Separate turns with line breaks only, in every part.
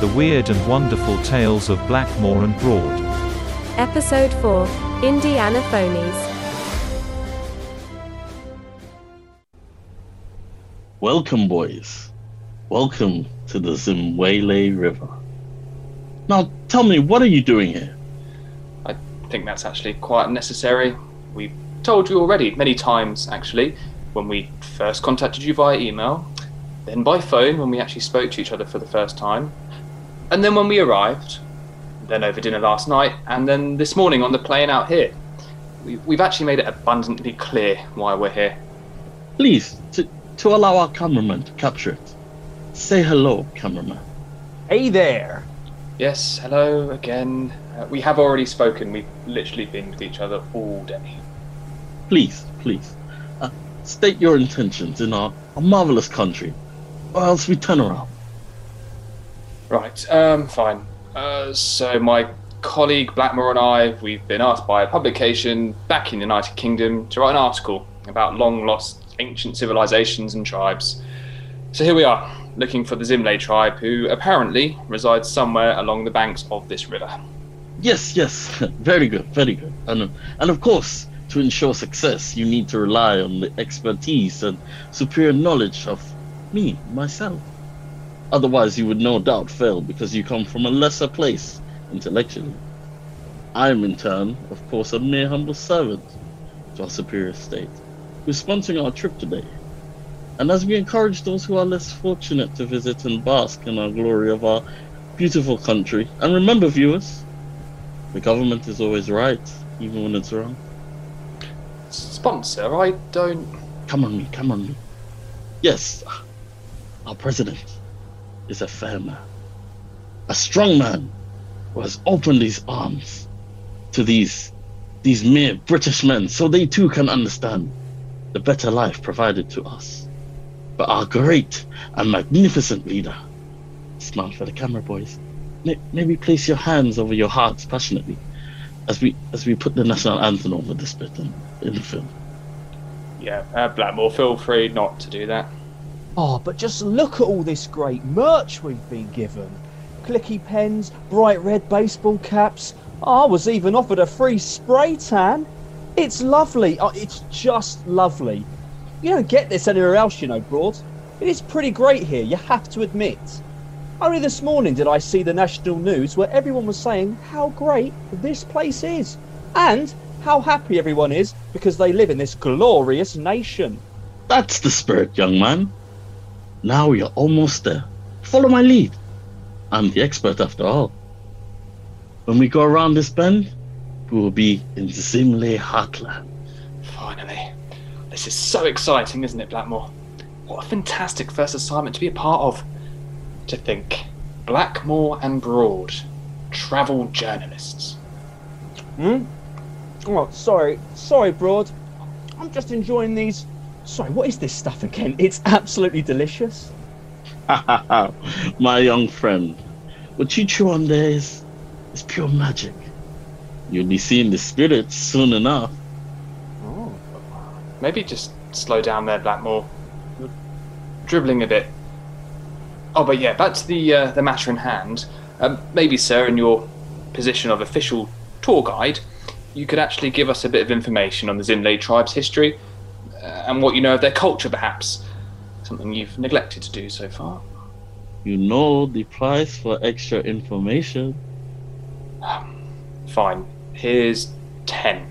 The Weird and Wonderful Tales of Blackmore and Broad.
Episode 4 Indiana Phonies.
Welcome, boys. Welcome to the Zimwele River. Now, tell me, what are you doing here?
I think that's actually quite unnecessary. We've told you already, many times actually, when we first contacted you via email, then by phone when we actually spoke to each other for the first time, and then when we arrived, then over dinner last night, and then this morning on the plane out here. We, we've actually made it abundantly clear why we're here.
Please, to, to allow our cameraman to capture it. Say hello, cameraman.
Hey there.
Yes, hello again. Uh, we have already spoken. We've literally been with each other all day.
Please, please, uh, state your intentions in our, our marvelous country, or else we turn around.
Right, um, fine. Uh, so my colleague Blackmore and I, we've been asked by a publication back in the United Kingdom to write an article about long lost ancient civilizations and tribes. So here we are, looking for the Zimlay tribe, who apparently resides somewhere along the banks of this river.
Yes, yes, very good, very good. And, and of course, to ensure success, you need to rely on the expertise and superior knowledge of me, myself. Otherwise, you would no doubt fail because you come from a lesser place intellectually. I am, in turn, of course, a mere humble servant to our superior state, who's sponsoring our trip today. And as we encourage those who are less fortunate to visit and bask in our glory of our beautiful country, and remember, viewers, the government is always right, even when it's wrong.
Sponsor, I don't.
Come on me, come on me. Yes, our president is a fair man, a strong man who has opened his arms to these these mere British men so they too can understand the better life provided to us. But our great and magnificent leader, smile for the camera, boys. May- Maybe place your hands over your hearts passionately as we as we put the national anthem over this bit in, in the film.
Yeah, uh, Blackmore, feel free not to do that.
Oh, but just look at all this great merch we've been given. Clicky pens, bright red baseball caps. I was even offered a free spray tan. It's lovely. Oh, it's just lovely. You don't get this anywhere else, you know, Broad. It is pretty great here, you have to admit. Only this morning did I see the national news where everyone was saying how great this place is. And how happy everyone is because they live in this glorious nation.
That's the spirit, young man. Now you're almost there. Follow my lead. I'm the expert after all. When we go around this bend, we will be in Zimlay Heartland.
Finally. This is so exciting, isn't it, Blackmore? What a fantastic first assignment to be a part of. To think, Blackmore and Broad, travel journalists.
Hmm? Oh, sorry, sorry, Broad. I'm just enjoying these. Sorry, what is this stuff again? It's absolutely delicious.
my young friend, what you chew on there is, is pure magic. You'll be seeing the spirits soon enough.
Oh.
Maybe just slow down there, Blackmore. You're dribbling a bit. Oh, but yeah, back to the uh, the matter in hand. Um, maybe, sir, in your position of official tour guide, you could actually give us a bit of information on the Zimlay tribe's history and what you know of their culture, perhaps. Something you've neglected to do so far.
You know the price for extra information.
Fine. Here's ten.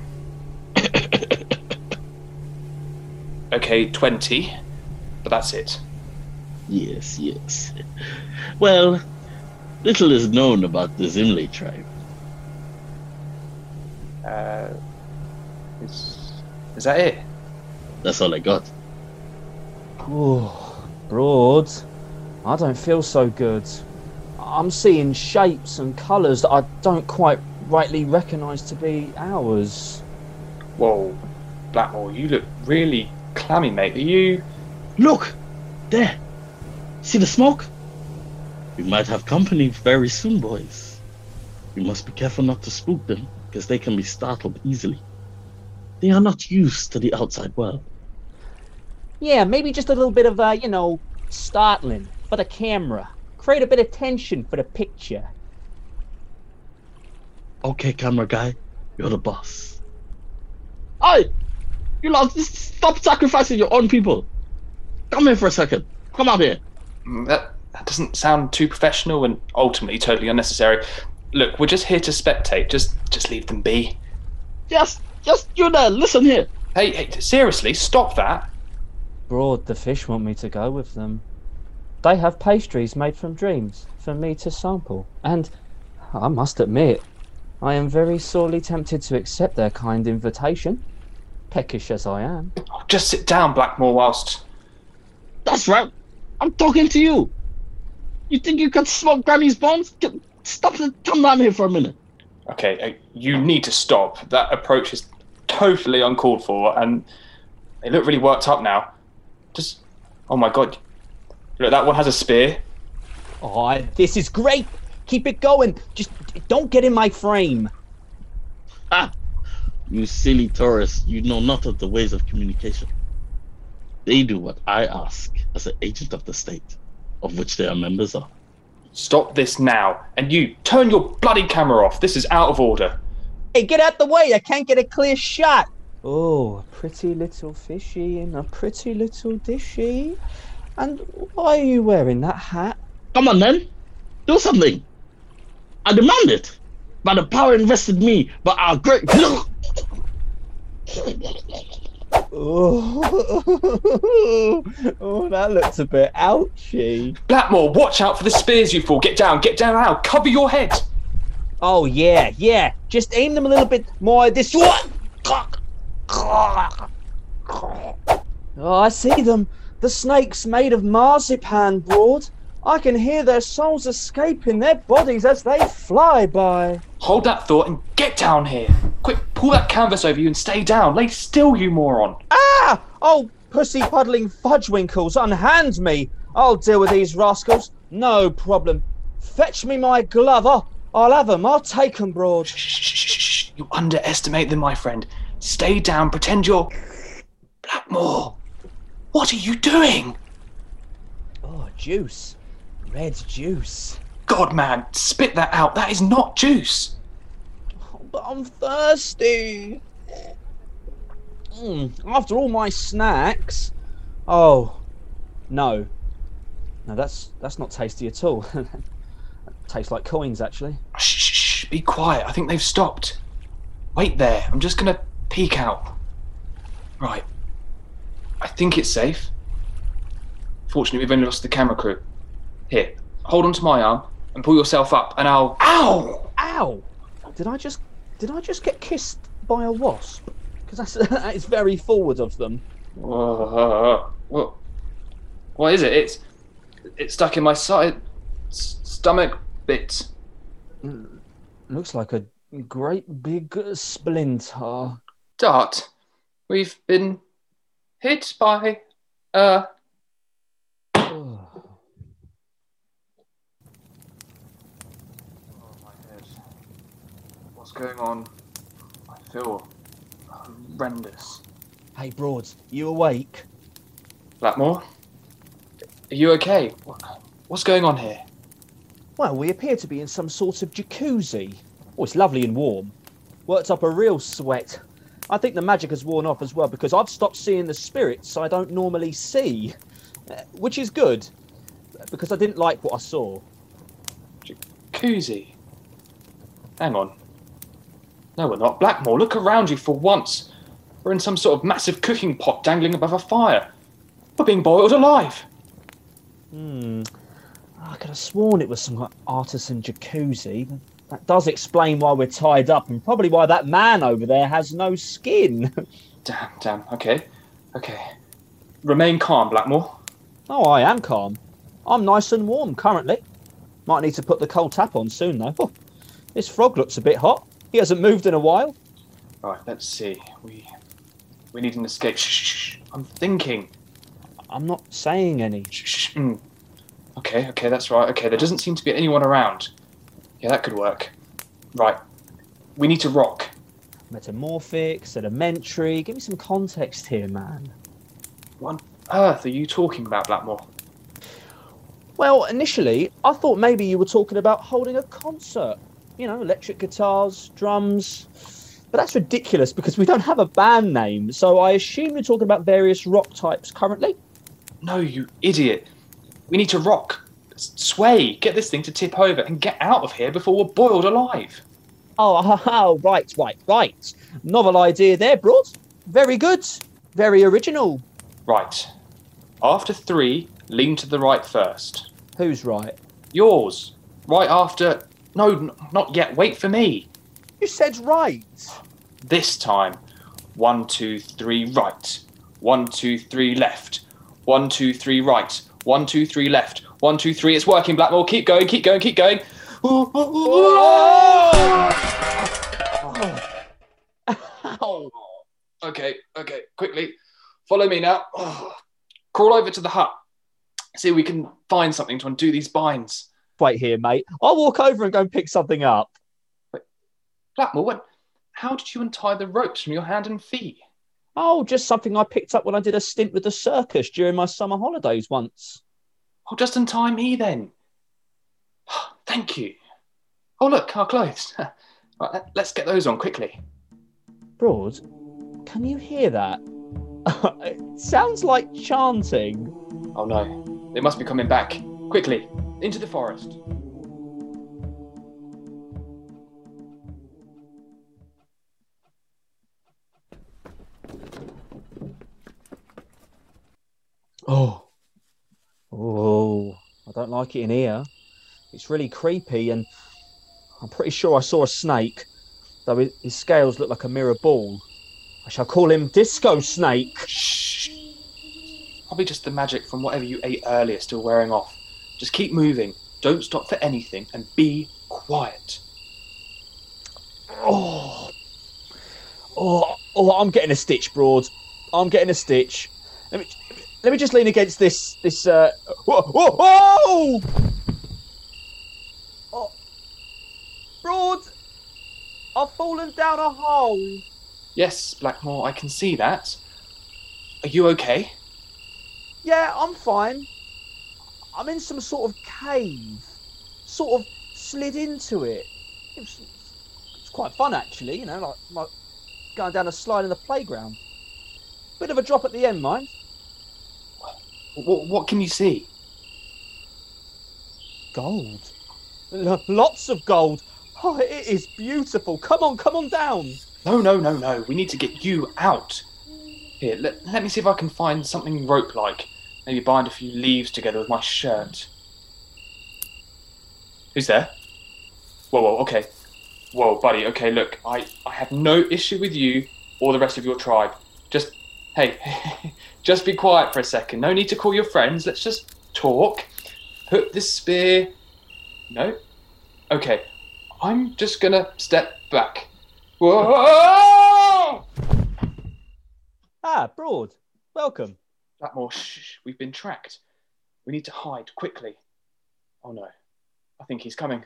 okay, twenty. But that's it.
Yes, yes. Well, little is known about the Zimlay tribe.
Uh, is is that it?
That's all I got.
Oh, Broad. I don't feel so good. I'm seeing shapes and colours that I don't quite rightly recognise to be ours.
Whoa, Blackmore, you look really clammy, mate. Are you?
Look! There! See the smoke? We might have company very soon, boys. We must be careful not to spook them, because they can be startled easily. They are not used to the outside world.
Yeah, maybe just a little bit of, uh, you know, startling for the camera. Create a bit of tension for the picture.
Okay, camera guy, you're the boss. Hey, you lot, just stop sacrificing your own people. Come here for a second. Come out here.
Mm, That, that doesn't sound too professional and ultimately totally unnecessary. Look, we're just here to spectate. Just just leave them be.
Just, just you there. Listen here.
Hey, hey, seriously, stop that.
Broad, the fish want me to go with them. They have pastries made from dreams for me to sample. And I must admit, I am very sorely tempted to accept their kind invitation. Peckish as I am.
Oh, just sit down, Blackmore, whilst.
That's right. I'm talking to you. You think you can smoke Granny's bombs? Stop it. Come down here for a minute.
Okay, uh, you need to stop. That approach is totally uncalled for, and they look really worked up now. Just, oh my god, look, that one has a spear.
Oh, this is great. Keep it going. Just don't get in my frame.
Ah, you silly tourist. You know not of the ways of communication. They do what I ask as an agent of the state, of which they are members of.
Stop this now, and you turn your bloody camera off. This is out of order.
Hey, get out the way. I can't get a clear shot. Oh, a pretty little fishy in a pretty little dishy. And why are you wearing that hat?
Come on, then. Do something. I demand it. By the power invested in me by our great.
Oh, oh that looks a bit ouchy.
Blackmore, watch out for the spears you fall. Get down, get down now. Cover your head.
Oh yeah, yeah. Just aim them a little bit more this way. Oh, I see them. The snakes made of marzipan, Broad. I can hear their souls escaping their bodies as they fly by.
Hold that thought and get down here. Quick, pull that canvas over you and stay down. Lay still, you moron.
Ah! Oh, pussy puddling fudgewinkles, unhand me. I'll deal with these rascals. No problem. Fetch me my glove. I'll, I'll have 'em. I'll take 'em, Broad.
Shh, shh, shh, shh. You underestimate them, my friend. Stay down, pretend you're. Blackmore, what are you doing?
Oh, juice. Red juice.
God, man, spit that out. That is not juice.
But I'm thirsty. Mm, after all my snacks. Oh, no. No, that's that's not tasty at all. Tastes like coins, actually.
Shh, shh, shh, be quiet. I think they've stopped. Wait there. I'm just gonna peek out. Right. I think it's safe. Fortunately, we've only lost the camera crew. Here, hold on to my arm and pull yourself up, and I'll. Ow!
Ow! Did I just did I just get kissed by a wasp? Because that's that is very forward of them.
Whoa, what? What is it? It's it's stuck in my side, s- stomach bit.
Looks like a great big splinter.
Dart, we've been hit by uh
Oh.
Oh my head. What's going on? I feel horrendous.
Hey, Broads, you awake?
Blackmore? Are you okay? What's going on here?
Well, we appear to be in some sort of jacuzzi. Oh, it's lovely and warm. Worked up a real sweat. I think the magic has worn off as well because I've stopped seeing the spirits I don't normally see, Uh, which is good because I didn't like what I saw.
Jacuzzi. Hang on. No, we're not. Blackmore, look around you for once. We're in some sort of massive cooking pot dangling above a fire. We're being boiled alive.
Hmm. I could have sworn it was some artisan jacuzzi. That does explain why we're tied up and probably why that man over there has no skin.
Damn, damn. Okay. Okay. Remain calm, Blackmore.
oh, I am calm. I'm nice and warm currently. Might need to put the cold tap on soon though. Oh, this frog looks a bit hot. He hasn't moved in a while.
Right, let's see. We we need an escape. Shh, shh, shh. I'm thinking.
I'm not saying any.
Shh, shh. Mm. Okay, okay, that's right. Okay, there doesn't seem to be anyone around. Yeah, that could work. Right. We need to rock.
Metamorphic, sedimentary. Give me some context here, man.
What on earth are you talking about, Blackmore?
Well, initially, I thought maybe you were talking about holding a concert. You know, electric guitars, drums. But that's ridiculous because we don't have a band name, so I assume you're talking about various rock types currently.
No, you idiot. We need to rock. Sway, get this thing to tip over and get out of here before we're boiled alive.
Oh, oh, right, right, right. Novel idea there, Broad. Very good. Very original.
Right. After three, lean to the right first.
Who's right?
Yours. Right after. No, n- not yet. Wait for me.
You said right.
This time. One, two, three, right. One, two, three, left. One, two, three, right. One, two, three, left. One, two, three. It's working, Blackmore. Keep going, keep going, keep going. Ooh, ooh, ooh, ooh. Okay, okay, quickly. Follow me now. Oh. Crawl over to the hut. See if we can find something to undo these binds.
Wait here, mate. I'll walk over and go and pick something up.
Blackmore, what? How did you untie the ropes from your hand and feet?
Oh, just something I picked up when I did a stint with the circus during my summer holidays once.
Oh, just in time, me then. Thank you. Oh, look, our clothes. right, let- let's get those on quickly.
Broad, can you hear that? it sounds like chanting.
Oh no, they must be coming back. Quickly, into the forest.
Oh. Oh, I don't like it in here. It's really creepy, and I'm pretty sure I saw a snake, though his scales look like a mirror ball. I shall call him Disco Snake.
Shh. Probably just the magic from whatever you ate earlier still wearing off. Just keep moving. Don't stop for anything and be quiet.
Oh, oh, oh! I'm getting a stitch, Broad. I'm getting a stitch. Let me, let me just lean against this, this. Uh, whoa, whoa, whoa! Oh, Broad, I've fallen down a hole.
Yes, Blackmore, I can see that. Are you okay?
Yeah, I'm fine. I'm in some sort of cave. Sort of slid into it. It was, it was quite fun, actually. You know, like, like going down a slide in the playground. Bit of a drop at the end, mind.
What, what can you see?
Gold. L- lots of gold. Oh, it is beautiful. Come on, come on down.
No, no, no, no. We need to get you out. Here, let, let me see if I can find something rope like. Maybe bind a few leaves together with my shirt. Who's there? Whoa, whoa, okay. Whoa, buddy, okay, look, I, I have no issue with you or the rest of your tribe. Just, hey, just be quiet for a second. No need to call your friends. Let's just talk. Put this spear. No? Okay, I'm just gonna step back. Whoa!
Ah, Broad. Welcome.
Blackmore, shh, we've been tracked. We need to hide quickly. Oh no, I think he's coming.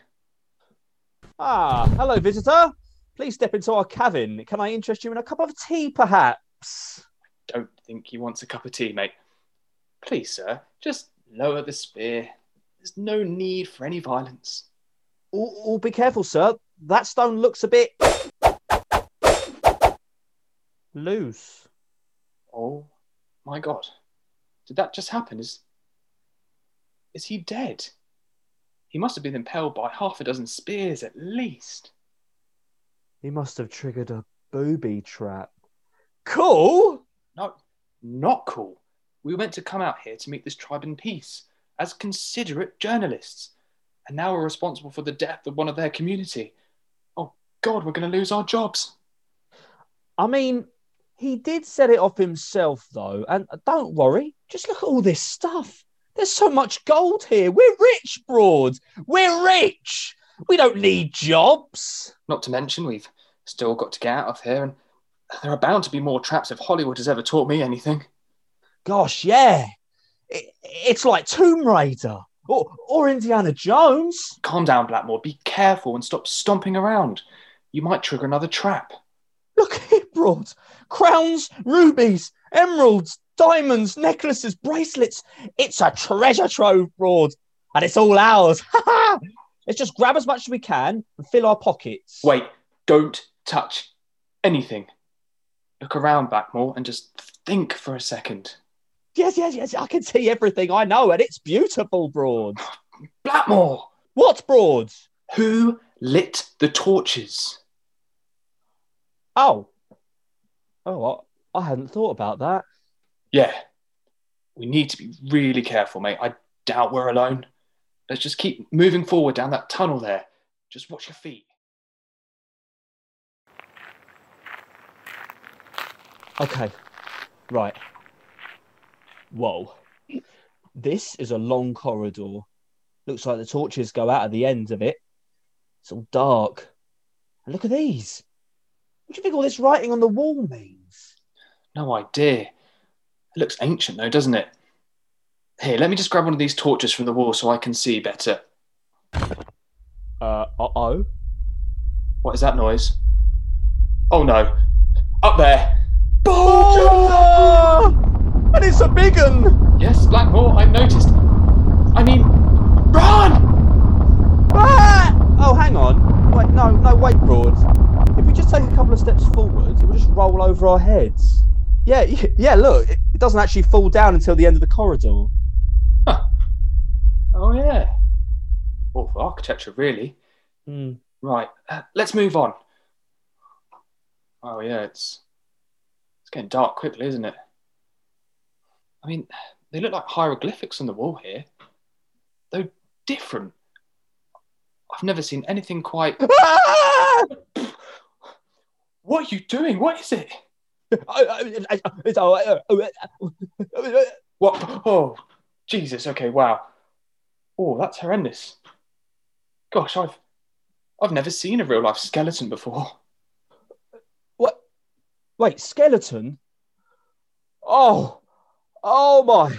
Ah, hello, visitor. Please step into our cabin. Can I interest you in a cup of tea, perhaps?
Don't think he wants a cup of tea, mate. Please, sir, just lower the spear. There's no need for any violence.
Oh, oh, be careful, sir. That stone looks a bit loose.
Oh my god. Did that just happen? Is is he dead? He must have been impaled by half a dozen spears at least.
He must have triggered a booby trap. Cool.
No, not cool. We were meant to come out here to meet this tribe in peace as considerate journalists. And now we're responsible for the death of one of their community. Oh, God, we're going to lose our jobs.
I mean, he did set it off himself, though. And don't worry, just look at all this stuff. There's so much gold here. We're rich, Broad. We're rich. We don't need jobs.
Not to mention, we've still got to get out of here, and there are bound to be more traps if Hollywood has ever taught me anything.
Gosh, yeah. It, it's like Tomb Raider or, or Indiana Jones.
Calm down, Blackmore. Be careful and stop stomping around. You might trigger another trap.
Look here, Broad. Crowns, rubies, emeralds, diamonds, necklaces, bracelets. It's a treasure trove, Broad. and it's all ours. Let's just grab as much as we can and fill our pockets.
Wait, don't touch anything. Look around, Blackmore, and just think for a second.
Yes, yes, yes. I can see everything. I know, and it's beautiful, Broad.
Blackmore!
What, Broad?
Who lit the torches?
Oh. Oh, I, I hadn't thought about that.
Yeah. We need to be really careful, mate. I doubt we're alone. Let's just keep moving forward down that tunnel there. Just watch your feet.
Okay. Right. Whoa. This is a long corridor. Looks like the torches go out at the end of it. It's all dark. And look at these. What do you think all this writing on the wall means?
No idea. It looks ancient, though, doesn't it? Here, let me just grab one of these torches from the wall so I can see better.
Uh oh.
What is that noise? Oh no. Up there.
Oh! And it's a big one!
Yes, Blackmore, I've noticed. I mean, run!
Ah! Oh, hang on. Wait, no, no, wait, Broad. If we just take a couple of steps forward, it will just roll over our heads. Yeah, yeah, look, it it doesn't actually fall down until the end of the corridor.
Oh, yeah. Awful architecture, really.
Hmm.
Right, uh, let's move on. Oh, yeah, it's getting dark quickly, isn't it? I mean, they look like hieroglyphics on the wall here. Though different. I've never seen anything quite.
Ah!
What are you doing? What is it? What? Oh, Jesus. Okay, wow. Oh, that's horrendous. Gosh, I've I've never seen a real life skeleton before.
Wait, skeleton? Oh, oh my!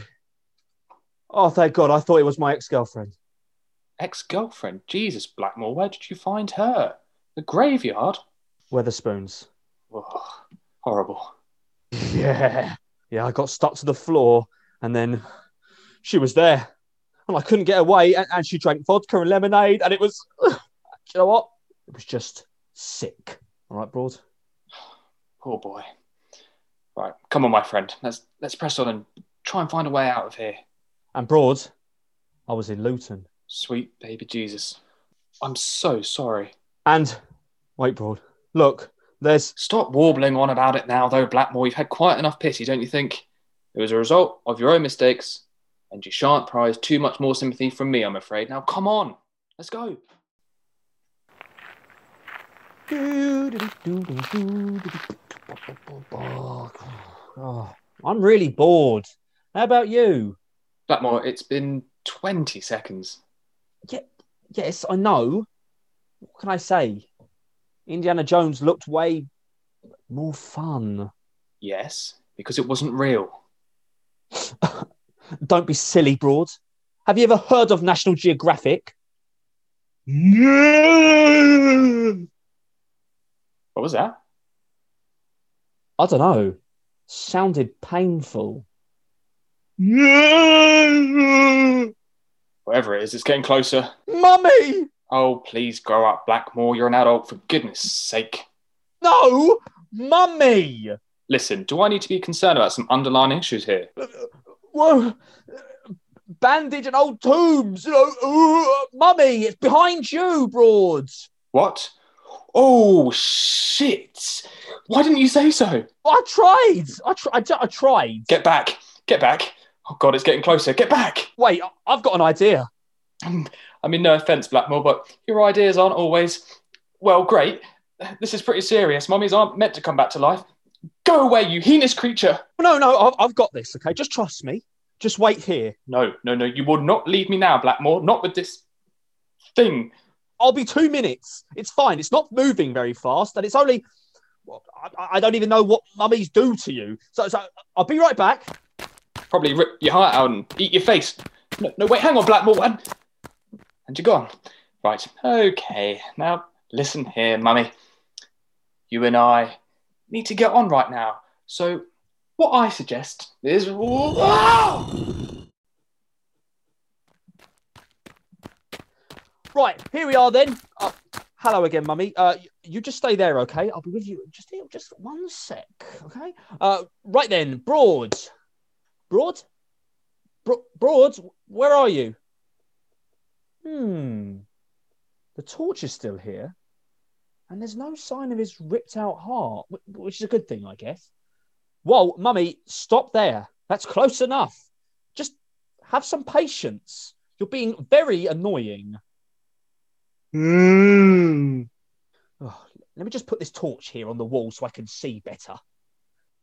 Oh, thank God! I thought it was my ex-girlfriend.
Ex girlfriend. Jesus, Blackmore, where did you find her? The graveyard?
Wetherspoons.
Oh, horrible.
Yeah, yeah. I got stuck to the floor, and then she was there, and I couldn't get away. And, and she drank vodka and lemonade, and it was, you know what? It was just sick. All right, Broad.
Poor boy. Right, come on, my friend. Let's let's press on and try and find a way out of here.
And Broad, I was in Luton.
Sweet baby Jesus. I'm so sorry.
And wait, Broad. Look, there's
Stop warbling on about it now, though, Blackmore. You've had quite enough pity, don't you think? It was a result of your own mistakes, and you shan't prize too much more sympathy from me, I'm afraid. Now, come on, let's go.
Oh, I'm really bored. How about you?
Blackmore, it's been 20 seconds.
Yeah, yes, I know. What can I say? Indiana Jones looked way more fun.
Yes, because it wasn't real.
Don't be silly, Broad. Have you ever heard of National Geographic?
What was that?
I don't know. Sounded painful.
Whatever it is, it's getting closer.
Mummy!
Oh, please grow up, Blackmore. You're an adult, for goodness sake.
No! Mummy!
Listen, do I need to be concerned about some underlying issues here?
Whoa! Bandage and old tombs! You know, uh, Mummy, it's behind you, Broads!
What? Oh, shit. Why didn't you say so?
I tried! I, tr- I, t- I tried.
Get back. Get back. Oh, God, it's getting closer. Get back.
Wait, I- I've got an idea.
Um, I mean, no offense, Blackmore, but your ideas aren't always, well, great. This is pretty serious. Mummies aren't meant to come back to life. Go away, you heinous creature.
No, no, I've, I've got this, okay? Just trust me. Just wait here.
No, no, no. You will not leave me now, Blackmore. Not with this thing.
I'll be two minutes. It's fine. It's not moving very fast, and it's only. I, I don't even know what mummies do to you. So, so I'll be right back.
Probably rip your heart out and eat your face. No, no wait, hang on, Blackmore. And, and you're gone. Right. Okay. Now, listen here, Mummy. You and I need to get on right now. So, what I suggest is.
Right, here we are then. Oh, hello again, mummy. Uh, you just stay there, okay? I'll be with you just just one sec, okay? Uh, right then, Broad. Broad? Bro- Broad, where are you? Hmm. The torch is still here, and there's no sign of his ripped out heart, which is a good thing, I guess. Whoa, mummy, stop there. That's close enough. Just have some patience. You're being very annoying.
Mm.
Oh, let me just put this torch here on the wall so I can see better.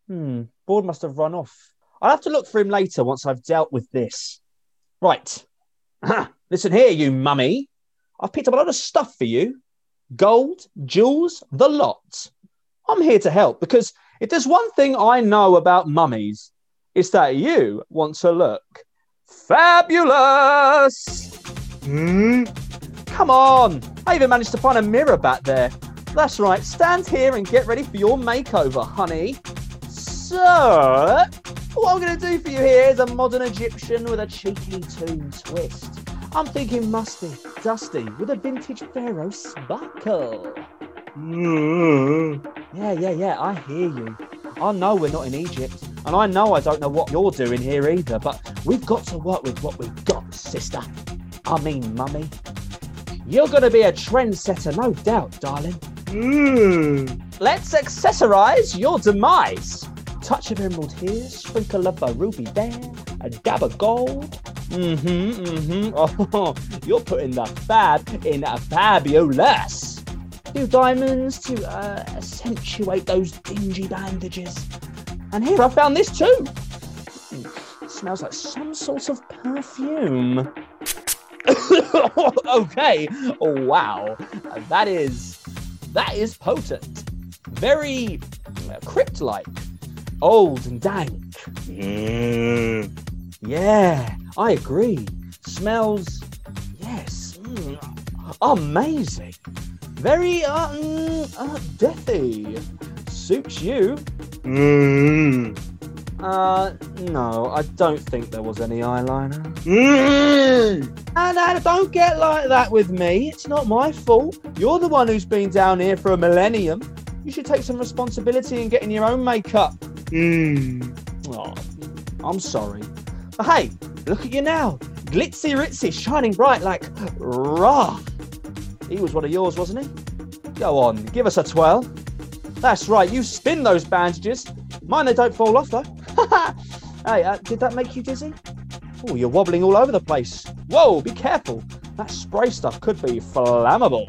Hmm, Broad must have run off. I'll have to look for him later once I've dealt with this. Right. Listen here, you mummy. I've picked up a lot of stuff for you gold, jewels, the lot. I'm here to help because if there's one thing I know about mummies, it's that you want to look fabulous.
Mm.
Come on! I even managed to find a mirror back there. That's right, stand here and get ready for your makeover, honey. So, what I'm going to do for you here is a modern Egyptian with a cheeky toon twist. I'm thinking musty, dusty, with a vintage pharaoh sparkle.
Mm.
Yeah, yeah, yeah, I hear you. I know we're not in Egypt, and I know I don't know what you're doing here either, but we've got to work with what we've got, sister. I mean, mummy. You're going to be a trendsetter, no doubt, darling.
Mm.
Let's accessorize your demise. Touch of emerald here, sprinkle of a ruby there, a dab of gold. Mm-hmm, mm-hmm. Oh, you're putting the fab in a fabulous. Few diamonds to uh, accentuate those dingy bandages. And here I found this too. Mm, smells like some sort of perfume. okay. Wow. That is that is potent. Very uh, crypt-like. Old and dank.
Mm.
Yeah, I agree. Smells, yes, mm, amazing. Very uh, mm, uh, deathy. Suits you.
Mm.
Uh, no, I don't think there was any eyeliner.
Mm.
And don't get like that with me. It's not my fault. You're the one who's been down here for a millennium. You should take some responsibility in getting your own makeup.
Mm.
Oh, I'm sorry. But hey, look at you now. Glitzy ritzy, shining bright like Ra. He was one of yours, wasn't he? Go on, give us a twirl. That's right, you spin those bandages. Mine, they don't fall off though. hey, uh, did that make you dizzy? Oh, you're wobbling all over the place. Whoa, be careful. That spray stuff could be flammable.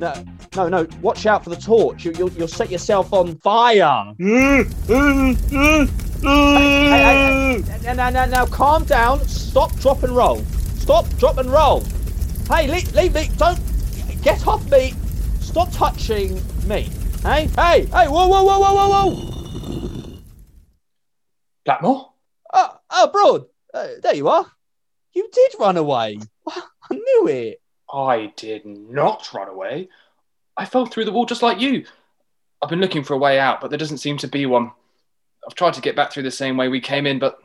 No, no, no. Watch out for the torch. You, you'll, you'll set yourself on fire. Hey, hey, hey, now, now, now, now, calm down. Stop, drop, and roll. Stop, drop, and roll. Hey, leave, leave me. Don't get off me. Stop touching me. Hey, hey, hey, whoa, whoa, whoa, whoa, whoa, whoa.
Blackmore?
Oh, oh, Broad. Uh, there you are. You did run away. I knew it.
I did not run away. I fell through the wall just like you. I've been looking for a way out, but there doesn't seem to be one. I've tried to get back through the same way we came in, but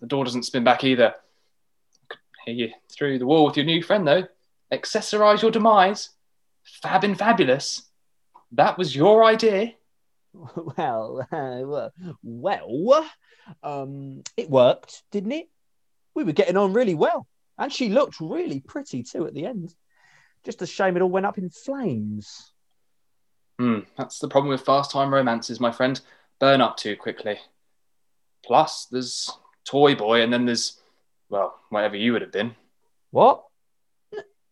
the door doesn't spin back either. I Could hear you through the wall with your new friend, though. Accessorize your demise. Fab and fabulous. That was your idea.
Well, uh, well, um, it worked, didn't it? We were getting on really well, and she looked really pretty too at the end. Just a shame it all went up in flames.
Hmm, that's the problem with fast time romances, my friend. Burn up too quickly. Plus, there's Toy Boy, and then there's, well, whatever you would have been.
What?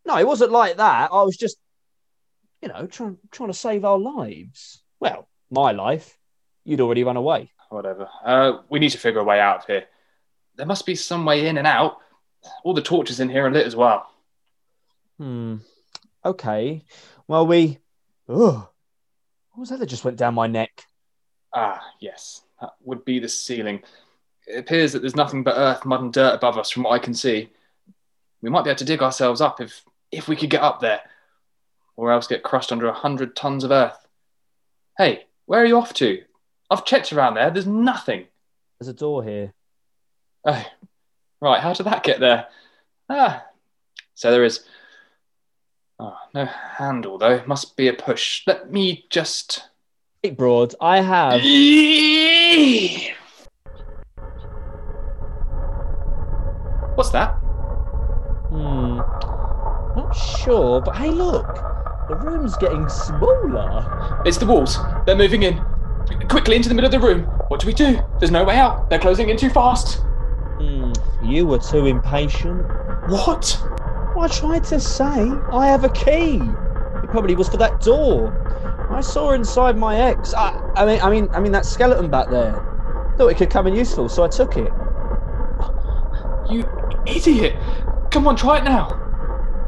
No, it wasn't like that. I was just, you know, trying trying to save our lives. Well, my life. You'd already run away.
Whatever. Uh, we need to figure a way out of here. There must be some way in and out. All the torches in here are lit as well.
Hmm. Okay. Well, we. Oh, what was that that just went down my neck?
Ah, yes, that would be the ceiling. It appears that there's nothing but earth, mud, and dirt above us from what I can see. We might be able to dig ourselves up if if we could get up there, or else get crushed under a hundred tons of earth. Hey, where are you off to? I've checked around there. There's nothing.
There's a door here.
Oh, right. How did that get there? Ah, so there is. Oh, no handle though. Must be a push. Let me just.
Hey, Broad, I have.
What's that?
Hmm. Not sure, but hey, look. The room's getting smaller.
It's the walls. They're moving in. Quickly into the middle of the room. What do we do? There's no way out. They're closing in too fast.
Hmm. You were too impatient.
What?
Well, I tried to say I have a key. It probably was for that door. I saw inside my ex. I, I mean, I mean, I mean that skeleton back there. Thought it could come in useful, so I took it.
You idiot! Come on, try it now.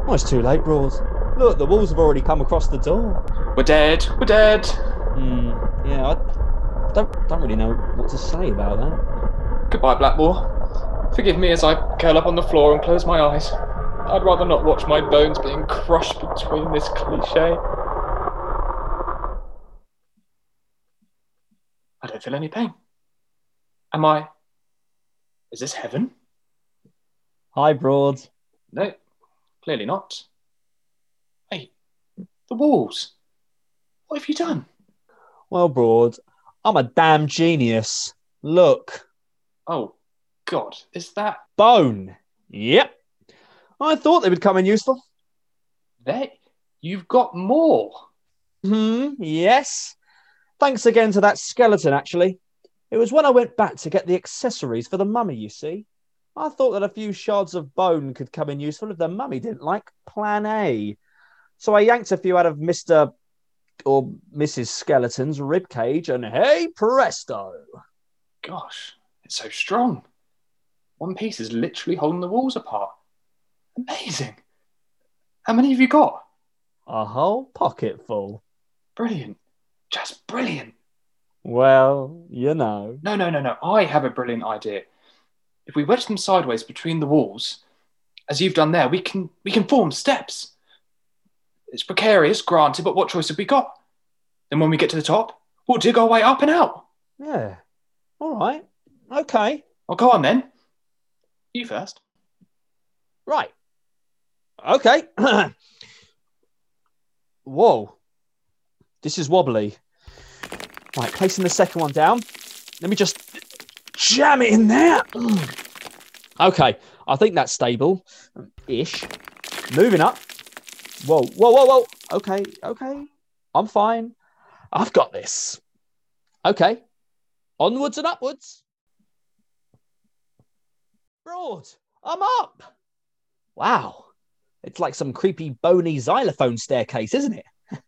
Oh, it's too late, Broad. Look, the walls have already come across the door.
We're dead. We're dead.
Hmm. Yeah, I don't don't really know what to say about that.
Goodbye, Blackmore. Forgive me as I curl up on the floor and close my eyes. I'd rather not watch my bones being crushed between this cliche. I don't feel any pain. Am I. Is this heaven?
Hi, Broad.
No, clearly not. The walls. What have you done?
Well, Broad, I'm a damn genius. Look,
Oh, God, is that
bone. Yep. I thought they would come in useful.
They. You've got more.
Hmm, yes. Thanks again to that skeleton, actually. It was when I went back to get the accessories for the mummy, you see. I thought that a few shards of bone could come in useful if the mummy didn't like plan A. So I yanked a few out of Mr. or Mrs. Skeleton's rib cage, and hey presto!
Gosh, it's so strong. One piece is literally holding the walls apart. Amazing. How many have you got?
A whole pocket full.
Brilliant. Just brilliant.
Well, you know.
No, no, no, no. I have a brilliant idea. If we wedge them sideways between the walls, as you've done there, we can we can form steps. It's precarious, granted, but what choice have we got? Then when we get to the top, we'll dig our way up and out.
Yeah. All right. Okay.
Well, go on then. You first.
Right. Okay. Whoa. This is wobbly. Right, placing the second one down. Let me just jam it in there. Okay, I think that's stable ish. Moving up. Whoa, whoa, whoa, whoa. Okay, okay. I'm fine. I've got this. Okay. Onwards and upwards. Broad, I'm up. Wow. It's like some creepy bony xylophone staircase, isn't it?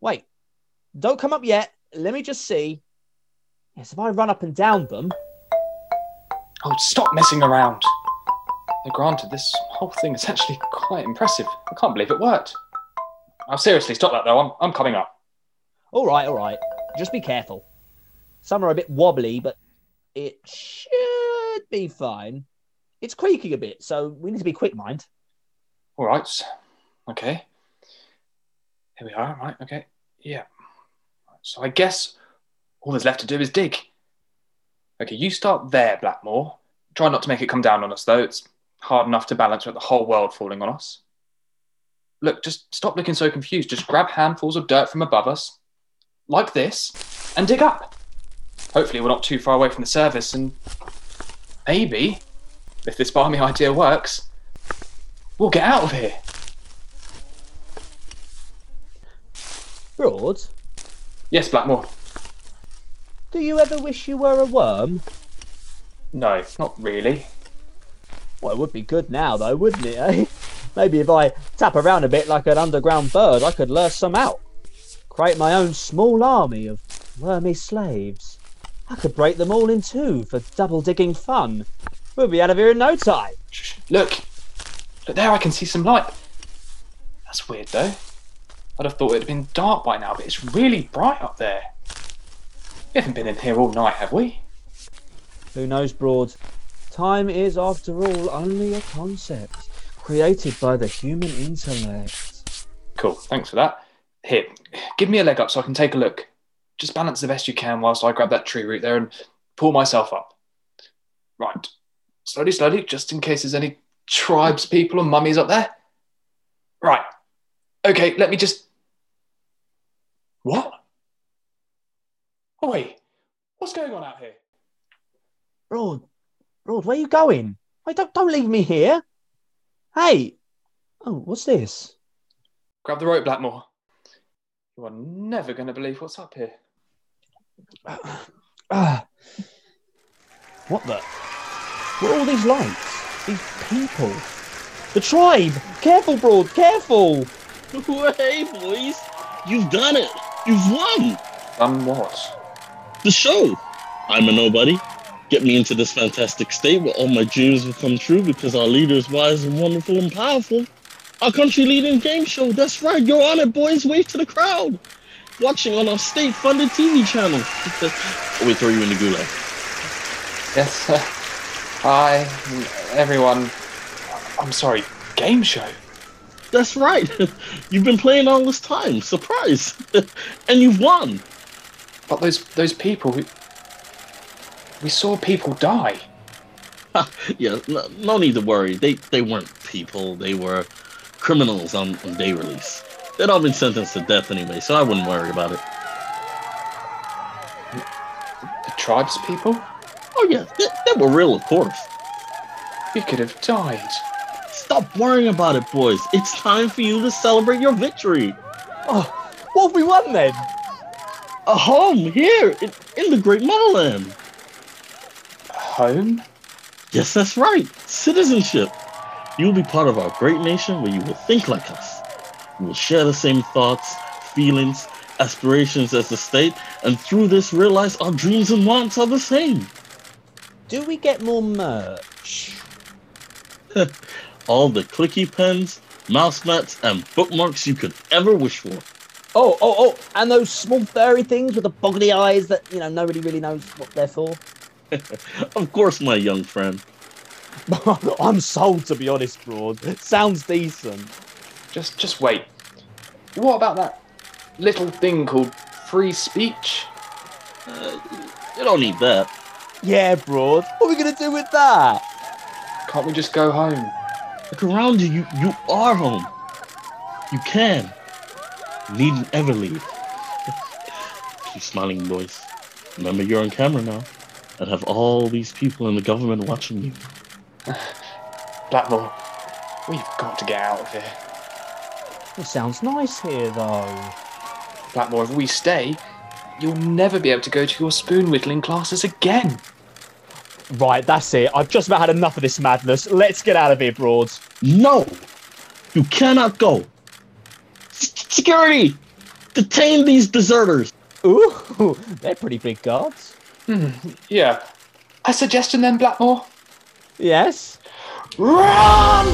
Wait, don't come up yet. Let me just see. Yes, if I run up and down them.
Oh, stop messing around. Now, granted, this whole thing is actually quite impressive. I can't believe it worked. Oh, seriously, stop that though. I'm, I'm coming up.
All right, all right. Just be careful. Some are a bit wobbly, but it should be fine. It's creaking a bit, so we need to be quick, mind.
All right. Okay. Here we are. Right. Okay. Yeah. So I guess all there's left to do is dig. Okay, you start there, Blackmore. Try not to make it come down on us, though. It's hard enough to balance with the whole world falling on us. Look, just stop looking so confused. Just grab handfuls of dirt from above us, like this, and dig up. Hopefully, we're not too far away from the surface, and maybe, if this balmy idea works, we'll get out of here.
Broad,
Yes, Blackmore.
do you ever wish you were a worm?
No, not really.
Well, it would be good now, though, wouldn't it, eh? Maybe if I tap around a bit like an underground bird, I could lure some out. Create my own small army of wormy slaves. I could break them all in two for double digging fun. We'll be out of here in no time.
Look, look there. I can see some light. That's weird, though. I'd have thought it'd been dark by now, but it's really bright up there. We haven't been in here all night, have we?
Who knows, Broad? Time is, after all, only a concept created by the human intellect.
Cool. Thanks for that. Here, give me a leg up so I can take a look. Just balance the best you can whilst I grab that tree root there and pull myself up. Right. Slowly, slowly, just in case there's any tribes people and mummies up there. Right. Okay, let me just. What? Oh, wait. What's going on out here?
Broad, Broad, where are you going? Wait, don't don't leave me here. Hey, oh, what's this?
Grab the rope, Blackmore. You are never going to believe what's up here.
Ah, what the? What are all these lights? These people? The tribe! Careful, Broad, careful!
Hey, boys, you've done it. You've won.
Done what?
The show. I'm a nobody. Get me into this fantastic state where all my dreams will come true because our leader is wise and wonderful and powerful. Our country leading game show. That's right. You're on it, boys. Wave to the crowd. Watching on our state funded TV channel. we throw you in the gulag.
Yes. Uh, hi, everyone. I'm sorry, game show?
That's right. You've been playing all this time. Surprise. and you've won.
But those those people, we, we saw people die.
Yeah, no, no need to worry. They they weren't people. They were criminals on, on day release. They'd all been sentenced to death anyway, so I wouldn't worry about it.
The tribes people?
Oh yeah, they, they were real, of course.
We could have died.
Stop worrying about it, boys. It's time for you to celebrate your victory.
Oh, what have we won then?
A home here in, in the Great Motherland.
Home?
Yes, that's right. Citizenship. You will be part of our great nation where you will think like us. You will share the same thoughts, feelings, aspirations as the state, and through this realize our dreams and wants are the same.
Do we get more merch?
All the clicky pens, mouse mats, and bookmarks you could ever wish for.
Oh, oh, oh, and those small furry things with the boggly eyes that, you know, nobody really knows what they're for.
Of course, my young friend.
I'm sold, to be honest, Broad. Sounds decent.
Just just wait. What about that little thing called free speech?
Uh, you don't need that.
Yeah, Broad. What are we going to do with that?
Can't we just go home?
Look around you. You, you are home. You can. You needn't ever leave. Keep smiling, boys. Remember, you're on camera now. And have all these people in the government watching you.
Blackmore, we've got to get out of here.
It sounds nice here, though.
Blackmore, if we stay, you'll never be able to go to your spoon whittling classes again.
Right, that's it. I've just about had enough of this madness. Let's get out of here, Broad.
No! You cannot go! Security! Detain these deserters!
Ooh, they're pretty big guards.
Hmm, yeah. A suggestion then, Blackmore?
Yes.
Run!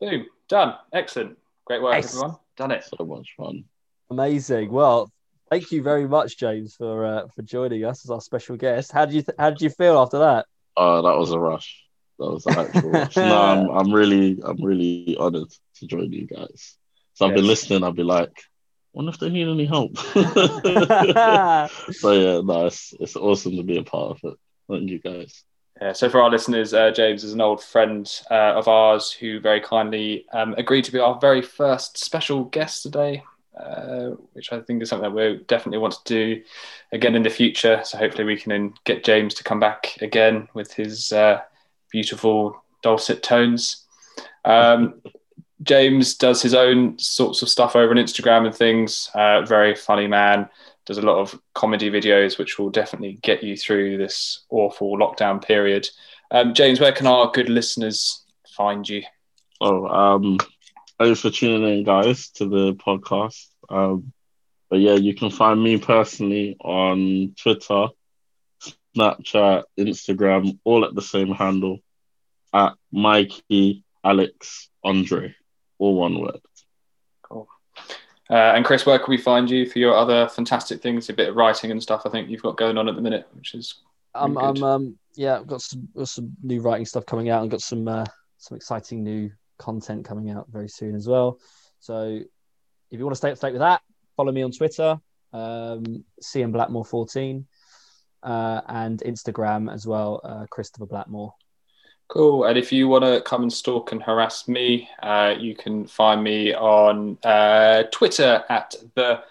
Boom. Done. Excellent. Great work,
Nice.
everyone. Done it.
So much fun.
Amazing. Well, thank you very much, James, for uh, for joining us as our special guest. How did you th- How did you feel after that?
Oh, that was a rush. That was actual. No, I'm, I'm really, I'm really honored to join you guys. So I've been listening. I'll be like, wonder if they need any help. so yeah, no, it's, it's awesome to be a part of it. Thank you guys.
Yeah, so for our listeners, uh, James is an old friend uh, of ours who very kindly um, agreed to be our very first special guest today, uh, which I think is something that we definitely want to do again in the future. So hopefully we can then get James to come back again with his uh, beautiful dulcet tones. Um, James does his own sorts of stuff over on Instagram and things. Uh, very funny man does a lot of comedy videos, which will definitely get you through this awful lockdown period. Um, James, where can our good listeners find you?
Oh, um, thanks for tuning in, guys, to the podcast. Um, but yeah, you can find me personally on Twitter, Snapchat, Instagram, all at the same handle at Mikey Alex Andre, all one word.
Uh, and Chris, where can we find you for your other fantastic things, a bit of writing and stuff? I think you've got going on at the minute, which is
I'm,
Really
I'm um, yeah, I've got some got some new writing stuff coming out, and got some uh, some exciting new content coming out very soon as well. So if you want to stay up to date with that, follow me on Twitter, um, CM Blackmore 14. uh, and Instagram as well, uh, Christopher Blackmore.
Cool. And if you want to come and stalk and harass me, uh, you can find me on uh, Twitter at the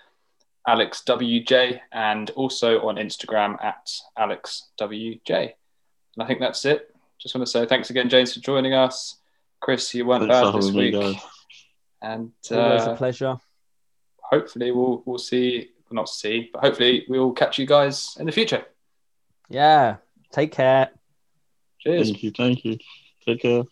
Alex WJ and also on Instagram at Alex WJ. And I think that's it. Just want to say thanks again, James, for joining us. Chris, you weren't
Thanks
bad this
having me,
week.
guys.
And
Always a
uh,
pleasure.
hopefully we'll we'll see not see, but hopefully we'll catch you guys in the future.
Yeah. Take care.
Cheers.
Thank you. Thank you. Take care.